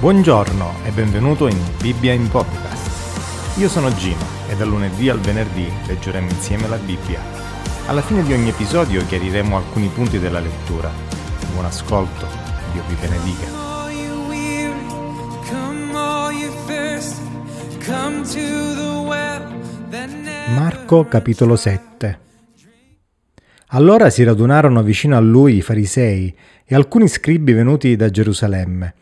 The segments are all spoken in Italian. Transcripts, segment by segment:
Buongiorno e benvenuto in Bibbia in Podcast. Io sono Gino e dal lunedì al venerdì leggeremo insieme la Bibbia. Alla fine di ogni episodio chiariremo alcuni punti della lettura. Buon ascolto, Dio vi benedica. Marco capitolo 7 Allora si radunarono vicino a lui i farisei e alcuni scribi venuti da Gerusalemme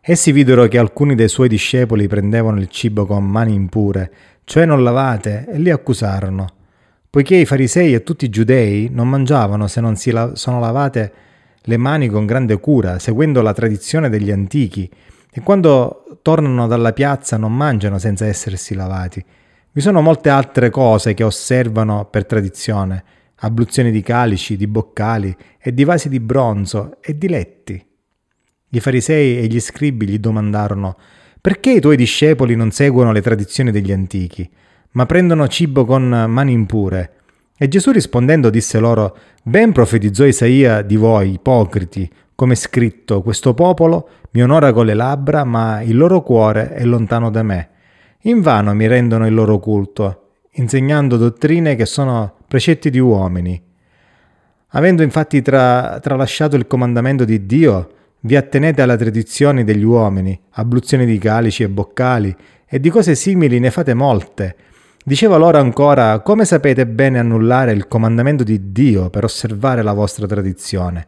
Essi videro che alcuni dei suoi discepoli prendevano il cibo con mani impure, cioè non lavate, e li accusarono. Poiché i farisei e tutti i giudei non mangiavano se non si la- sono lavate le mani con grande cura, seguendo la tradizione degli antichi, e quando tornano dalla piazza non mangiano senza essersi lavati. Vi sono molte altre cose che osservano per tradizione, abluzioni di calici, di boccali e di vasi di bronzo e di letti. I farisei e gli scribi gli domandarono perché i tuoi discepoli non seguono le tradizioni degli antichi, ma prendono cibo con mani impure? E Gesù rispondendo disse loro, Ben profetizzò Isaia di voi, ipocriti, come è scritto, questo popolo mi onora con le labbra, ma il loro cuore è lontano da me. Invano mi rendono il loro culto, insegnando dottrine che sono precetti di uomini. Avendo infatti tra, tralasciato il comandamento di Dio, vi attenete alle tradizioni degli uomini, abluzioni di calici e boccali, e di cose simili ne fate molte. Diceva loro ancora, come sapete bene annullare il comandamento di Dio per osservare la vostra tradizione?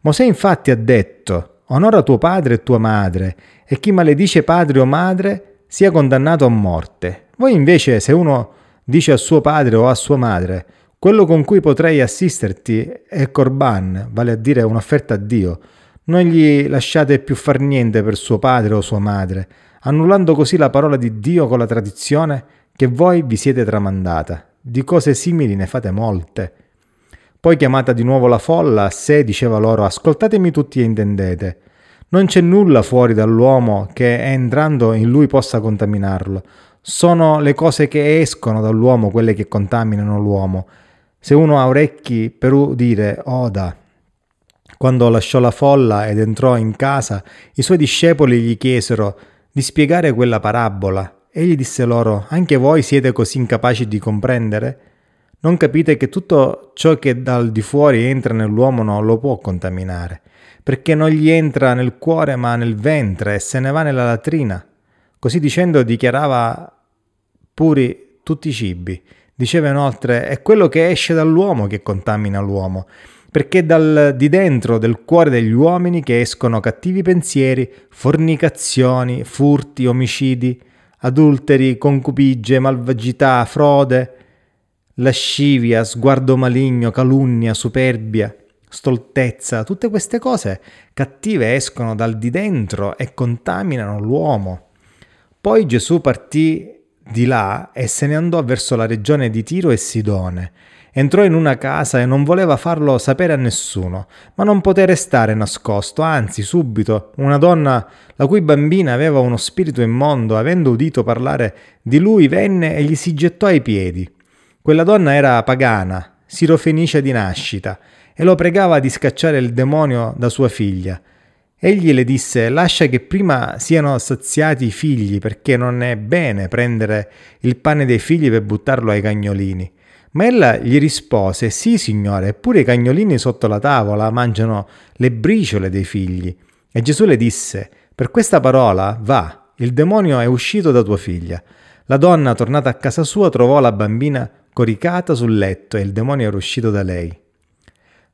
Mosè infatti ha detto, onora tuo padre e tua madre, e chi maledice padre o madre sia condannato a morte. Voi invece, se uno dice a suo padre o a sua madre, quello con cui potrei assisterti è corban, vale a dire un'offerta a Dio, non gli lasciate più far niente per suo padre o sua madre, annullando così la parola di Dio con la tradizione che voi vi siete tramandata. Di cose simili ne fate molte. Poi chiamata di nuovo la folla, a sé diceva loro, ascoltatemi tutti e intendete. Non c'è nulla fuori dall'uomo che entrando in lui possa contaminarlo. Sono le cose che escono dall'uomo quelle che contaminano l'uomo. Se uno ha orecchi per udire, oda. Quando lasciò la folla ed entrò in casa, i suoi discepoli gli chiesero di spiegare quella parabola. Egli disse loro, anche voi siete così incapaci di comprendere? Non capite che tutto ciò che dal di fuori entra nell'uomo non lo può contaminare, perché non gli entra nel cuore ma nel ventre e se ne va nella latrina. Così dicendo dichiarava puri tutti i cibi. Diceva inoltre, è quello che esce dall'uomo che contamina l'uomo perché dal di dentro del cuore degli uomini che escono cattivi pensieri, fornicazioni, furti, omicidi, adulteri, concupigie, malvagità, frode, lascivia, sguardo maligno, calunnia, superbia, stoltezza, tutte queste cose cattive escono dal di dentro e contaminano l'uomo. Poi Gesù partì di là e se ne andò verso la regione di Tiro e Sidone Entrò in una casa e non voleva farlo sapere a nessuno, ma non poté restare nascosto, anzi subito una donna la cui bambina aveva uno spirito immondo, avendo udito parlare di lui, venne e gli si gettò ai piedi. Quella donna era pagana, sirofenicia di nascita, e lo pregava di scacciare il demonio da sua figlia. Egli le disse, lascia che prima siano saziati i figli, perché non è bene prendere il pane dei figli per buttarlo ai cagnolini. Ma ella gli rispose, sì signore, eppure i cagnolini sotto la tavola mangiano le briciole dei figli. E Gesù le disse, per questa parola va, il demonio è uscito da tua figlia. La donna, tornata a casa sua, trovò la bambina coricata sul letto e il demonio era uscito da lei.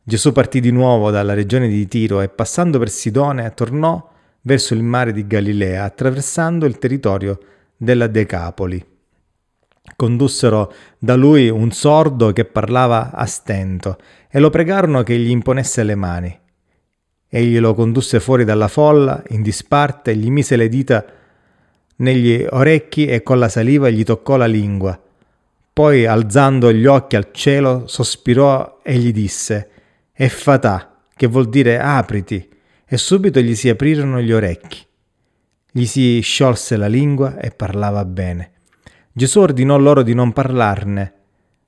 Gesù partì di nuovo dalla regione di Tiro e passando per Sidone tornò verso il mare di Galilea, attraversando il territorio della Decapoli condussero da lui un sordo che parlava a stento e lo pregarono che gli imponesse le mani. Egli lo condusse fuori dalla folla, in disparte, gli mise le dita negli orecchi e con la saliva gli toccò la lingua. Poi, alzando gli occhi al cielo, sospirò e gli disse Effatà, che vuol dire apriti, e subito gli si aprirono gli orecchi. Gli si sciolse la lingua e parlava bene. Gesù ordinò loro di non parlarne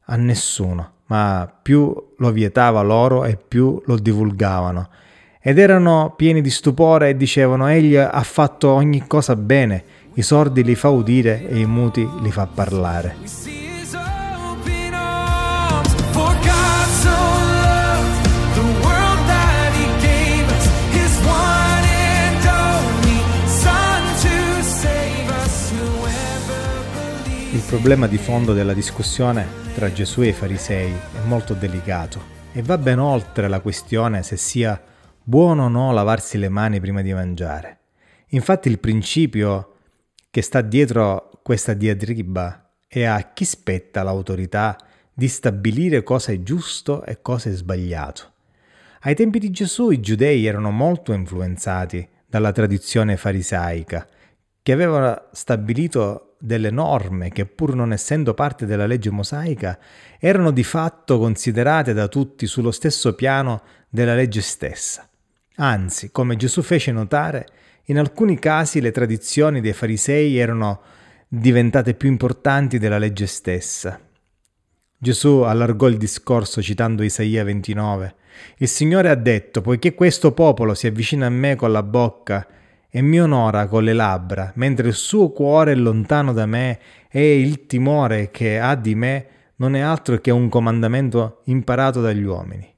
a nessuno, ma più lo vietava loro e più lo divulgavano. ed erano pieni di stupore e dicevano egli ha fatto ogni cosa bene, i sordi li fa udire e i muti li fa parlare. Il problema di fondo della discussione tra Gesù e i farisei è molto delicato e va ben oltre la questione se sia buono o no lavarsi le mani prima di mangiare. Infatti il principio che sta dietro questa diatriba è a chi spetta l'autorità di stabilire cosa è giusto e cosa è sbagliato. Ai tempi di Gesù i giudei erano molto influenzati dalla tradizione farisaica, che aveva stabilito delle norme che pur non essendo parte della legge mosaica erano di fatto considerate da tutti sullo stesso piano della legge stessa. Anzi, come Gesù fece notare, in alcuni casi le tradizioni dei farisei erano diventate più importanti della legge stessa. Gesù allargò il discorso citando Isaia 29. Il Signore ha detto, poiché questo popolo si avvicina a me con la bocca e mi onora con le labbra, mentre il suo cuore è lontano da me e il timore che ha di me non è altro che un comandamento imparato dagli uomini.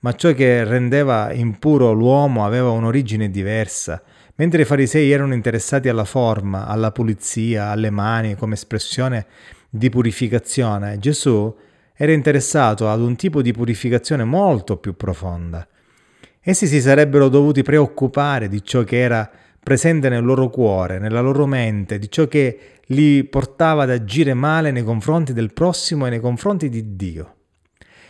Ma ciò che rendeva impuro l'uomo aveva un'origine diversa, mentre i farisei erano interessati alla forma, alla pulizia, alle mani come espressione di purificazione, Gesù era interessato ad un tipo di purificazione molto più profonda. Essi si sarebbero dovuti preoccupare di ciò che era presente nel loro cuore, nella loro mente, di ciò che li portava ad agire male nei confronti del prossimo e nei confronti di Dio.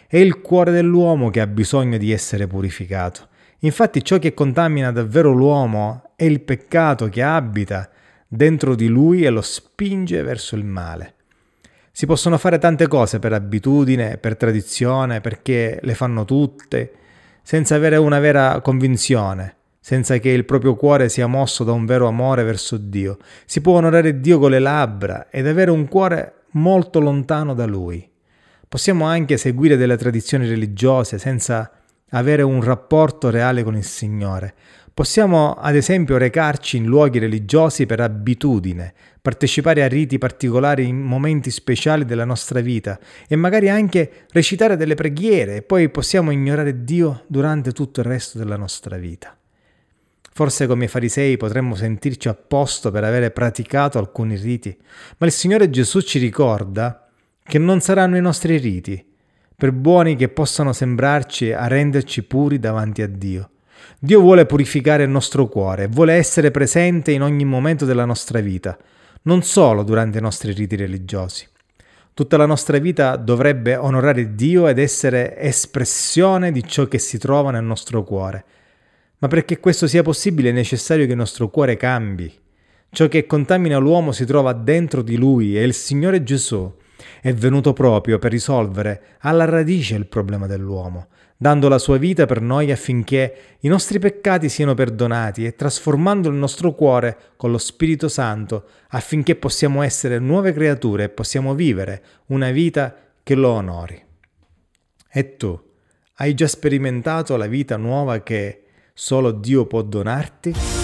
È il cuore dell'uomo che ha bisogno di essere purificato. Infatti ciò che contamina davvero l'uomo è il peccato che abita dentro di lui e lo spinge verso il male. Si possono fare tante cose per abitudine, per tradizione, perché le fanno tutte, senza avere una vera convinzione, senza che il proprio cuore sia mosso da un vero amore verso Dio. Si può onorare Dio con le labbra ed avere un cuore molto lontano da Lui. Possiamo anche seguire delle tradizioni religiose senza avere un rapporto reale con il Signore. Possiamo ad esempio recarci in luoghi religiosi per abitudine, partecipare a riti particolari in momenti speciali della nostra vita e magari anche recitare delle preghiere e poi possiamo ignorare Dio durante tutto il resto della nostra vita. Forse come farisei potremmo sentirci a posto per avere praticato alcuni riti, ma il Signore Gesù ci ricorda che non saranno i nostri riti, per buoni che possano sembrarci a renderci puri davanti a Dio. Dio vuole purificare il nostro cuore, vuole essere presente in ogni momento della nostra vita, non solo durante i nostri riti religiosi. Tutta la nostra vita dovrebbe onorare Dio ed essere espressione di ciò che si trova nel nostro cuore. Ma perché questo sia possibile è necessario che il nostro cuore cambi. Ciò che contamina l'uomo si trova dentro di lui e il Signore Gesù è venuto proprio per risolvere alla radice il problema dell'uomo, dando la sua vita per noi affinché i nostri peccati siano perdonati e trasformando il nostro cuore con lo Spirito Santo affinché possiamo essere nuove creature e possiamo vivere una vita che lo onori. E tu, hai già sperimentato la vita nuova che solo Dio può donarti?